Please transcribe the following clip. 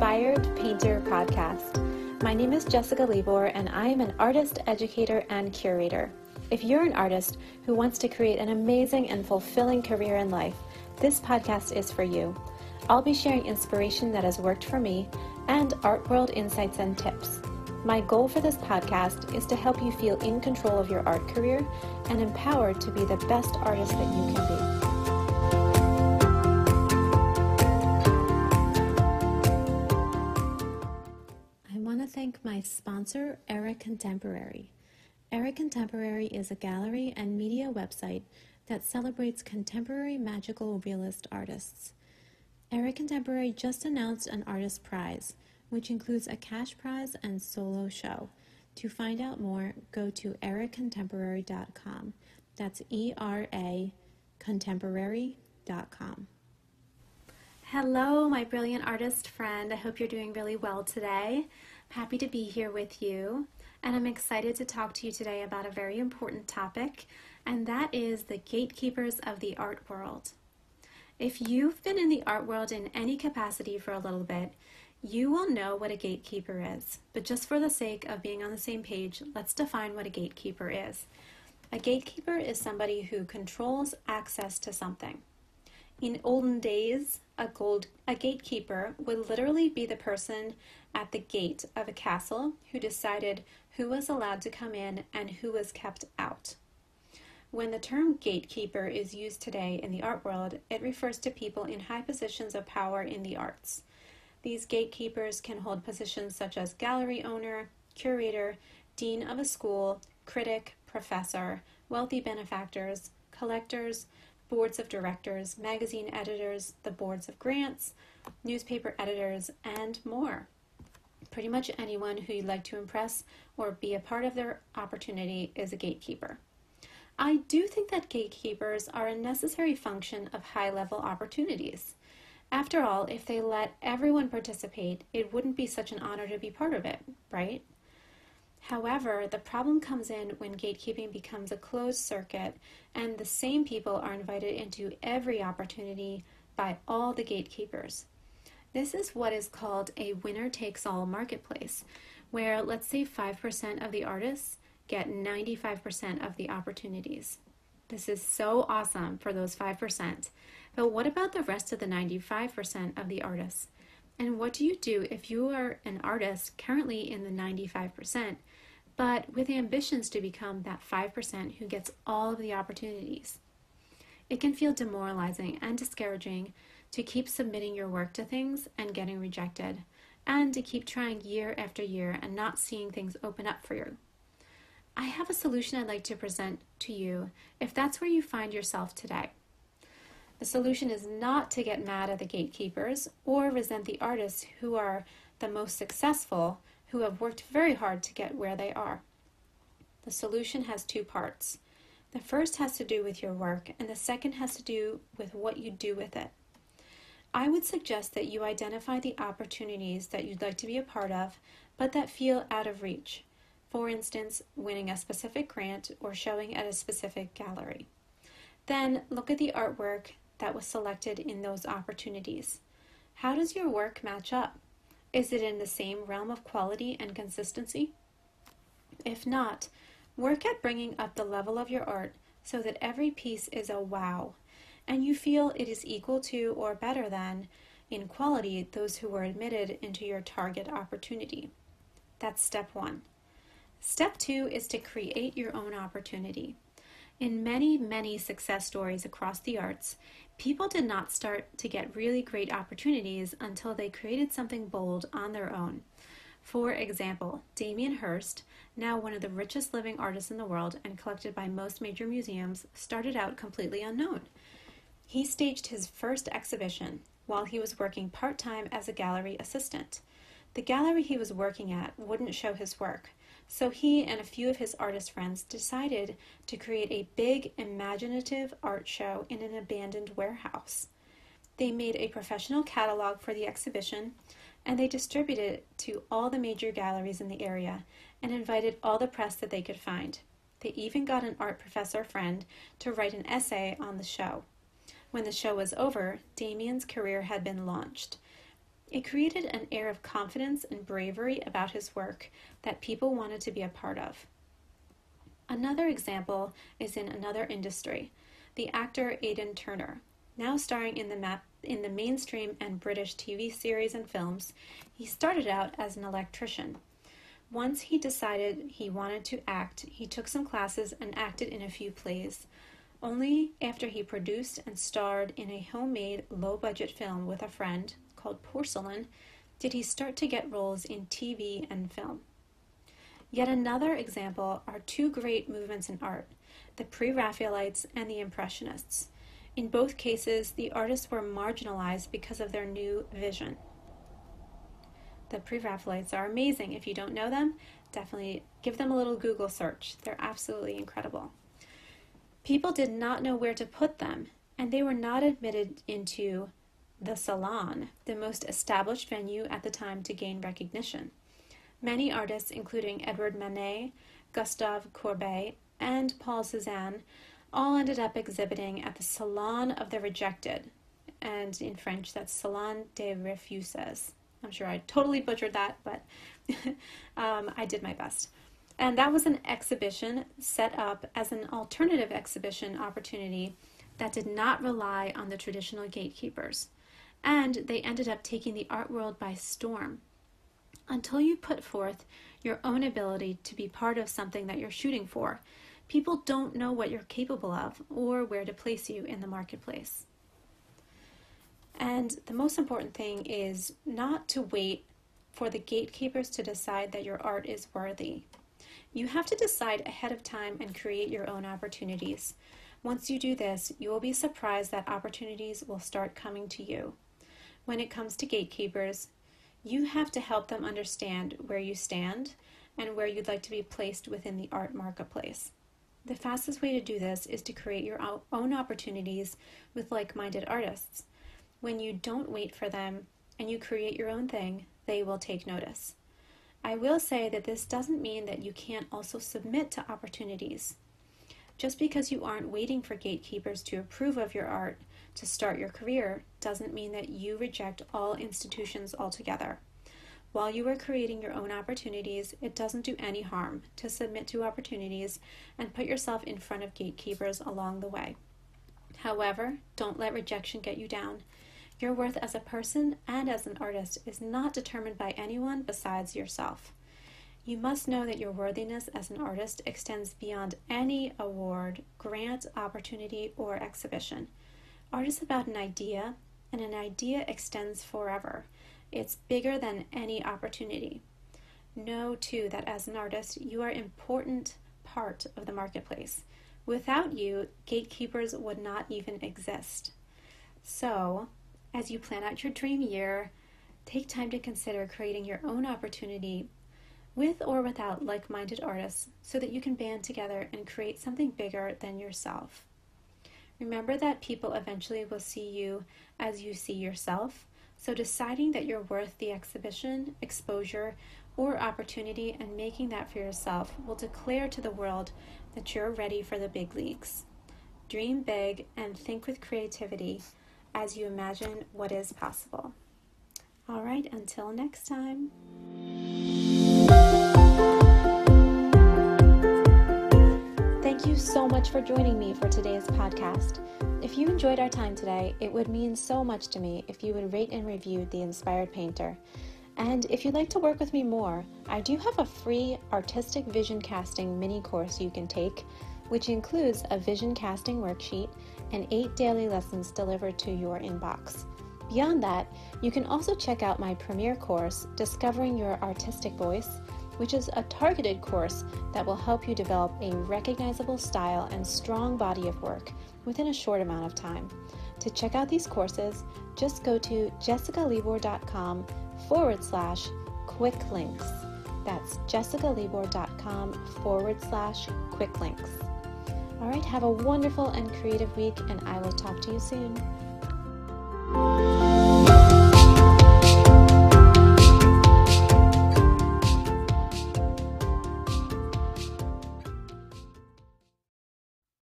Inspired Painter podcast. My name is Jessica Libor, and I am an artist, educator, and curator. If you're an artist who wants to create an amazing and fulfilling career in life, this podcast is for you. I'll be sharing inspiration that has worked for me and art world insights and tips. My goal for this podcast is to help you feel in control of your art career and empowered to be the best artist that you can be. Thank my sponsor, Era Contemporary. Era Contemporary is a gallery and media website that celebrates contemporary magical realist artists. Era Contemporary just announced an artist prize, which includes a cash prize and solo show. To find out more, go to eracontemporary.com. That's E R A contemporary.com. Hello, my brilliant artist friend. I hope you're doing really well today. Happy to be here with you, and I'm excited to talk to you today about a very important topic, and that is the gatekeepers of the art world. If you've been in the art world in any capacity for a little bit, you will know what a gatekeeper is. But just for the sake of being on the same page, let's define what a gatekeeper is. A gatekeeper is somebody who controls access to something. In olden days, a, gold, a gatekeeper would literally be the person at the gate of a castle who decided who was allowed to come in and who was kept out. When the term gatekeeper is used today in the art world, it refers to people in high positions of power in the arts. These gatekeepers can hold positions such as gallery owner, curator, dean of a school, critic, professor, wealthy benefactors, collectors, boards of directors, magazine editors, the boards of grants, newspaper editors, and more pretty much anyone who you'd like to impress or be a part of their opportunity is a gatekeeper. I do think that gatekeepers are a necessary function of high level opportunities. After all, if they let everyone participate, it wouldn't be such an honor to be part of it, right? However, the problem comes in when gatekeeping becomes a closed circuit and the same people are invited into every opportunity by all the gatekeepers. This is what is called a winner takes all marketplace, where let's say 5% of the artists get 95% of the opportunities. This is so awesome for those 5%. But what about the rest of the 95% of the artists? And what do you do if you are an artist currently in the 95%, but with ambitions to become that 5% who gets all of the opportunities? It can feel demoralizing and discouraging to keep submitting your work to things and getting rejected, and to keep trying year after year and not seeing things open up for you. I have a solution I'd like to present to you if that's where you find yourself today. The solution is not to get mad at the gatekeepers or resent the artists who are the most successful, who have worked very hard to get where they are. The solution has two parts. The first has to do with your work, and the second has to do with what you do with it. I would suggest that you identify the opportunities that you'd like to be a part of, but that feel out of reach. For instance, winning a specific grant or showing at a specific gallery. Then look at the artwork that was selected in those opportunities. How does your work match up? Is it in the same realm of quality and consistency? If not, work at bringing up the level of your art so that every piece is a wow and you feel it is equal to or better than in quality those who were admitted into your target opportunity. That's step one. Step two is to create your own opportunity. In many, many success stories across the arts, people did not start to get really great opportunities until they created something bold on their own. For example, Damien Hirst, now one of the richest living artists in the world and collected by most major museums, started out completely unknown. He staged his first exhibition while he was working part time as a gallery assistant. The gallery he was working at wouldn't show his work, so he and a few of his artist friends decided to create a big, imaginative art show in an abandoned warehouse. They made a professional catalog for the exhibition and they distributed it to all the major galleries in the area and invited all the press that they could find. They even got an art professor friend to write an essay on the show. When the show was over, Damien's career had been launched. It created an air of confidence and bravery about his work that people wanted to be a part of. Another example is in another industry the actor Aidan Turner. Now starring in the, map, in the mainstream and British TV series and films, he started out as an electrician. Once he decided he wanted to act, he took some classes and acted in a few plays. Only after he produced and starred in a homemade, low budget film with a friend called Porcelain did he start to get roles in TV and film. Yet another example are two great movements in art the Pre Raphaelites and the Impressionists. In both cases, the artists were marginalized because of their new vision. The Pre Raphaelites are amazing. If you don't know them, definitely give them a little Google search. They're absolutely incredible. People did not know where to put them, and they were not admitted into the Salon, the most established venue at the time to gain recognition. Many artists, including Edward Manet, Gustave Courbet, and Paul Cézanne, all ended up exhibiting at the Salon of the Rejected, and in French, that's Salon des Refuses. I'm sure I totally butchered that, but um, I did my best. And that was an exhibition set up as an alternative exhibition opportunity that did not rely on the traditional gatekeepers. And they ended up taking the art world by storm until you put forth your own ability to be part of something that you're shooting for. People don't know what you're capable of or where to place you in the marketplace. And the most important thing is not to wait for the gatekeepers to decide that your art is worthy. You have to decide ahead of time and create your own opportunities. Once you do this, you will be surprised that opportunities will start coming to you. When it comes to gatekeepers, you have to help them understand where you stand and where you'd like to be placed within the art marketplace. The fastest way to do this is to create your own opportunities with like minded artists. When you don't wait for them and you create your own thing, they will take notice. I will say that this doesn't mean that you can't also submit to opportunities. Just because you aren't waiting for gatekeepers to approve of your art to start your career doesn't mean that you reject all institutions altogether. While you are creating your own opportunities, it doesn't do any harm to submit to opportunities and put yourself in front of gatekeepers along the way. However, don't let rejection get you down. Your worth as a person and as an artist is not determined by anyone besides yourself. You must know that your worthiness as an artist extends beyond any award, grant, opportunity, or exhibition. Art is about an idea, and an idea extends forever. It's bigger than any opportunity. Know too that as an artist, you are an important part of the marketplace. Without you, gatekeepers would not even exist. So, as you plan out your dream year, take time to consider creating your own opportunity with or without like minded artists so that you can band together and create something bigger than yourself. Remember that people eventually will see you as you see yourself, so deciding that you're worth the exhibition, exposure, or opportunity and making that for yourself will declare to the world that you're ready for the big leagues. Dream big and think with creativity as you imagine what is possible. All right, until next time. Thank you so much for joining me for today's podcast. If you enjoyed our time today, it would mean so much to me if you would rate and review The Inspired Painter. And if you'd like to work with me more, I do have a free artistic vision casting mini course you can take, which includes a vision casting worksheet and eight daily lessons delivered to your inbox. Beyond that, you can also check out my premier course, Discovering Your Artistic Voice which is a targeted course that will help you develop a recognizable style and strong body of work within a short amount of time. To check out these courses, just go to jessicalibor.com forward slash quick links. That's jessicalibor.com forward slash quick links. All right, have a wonderful and creative week, and I will talk to you soon.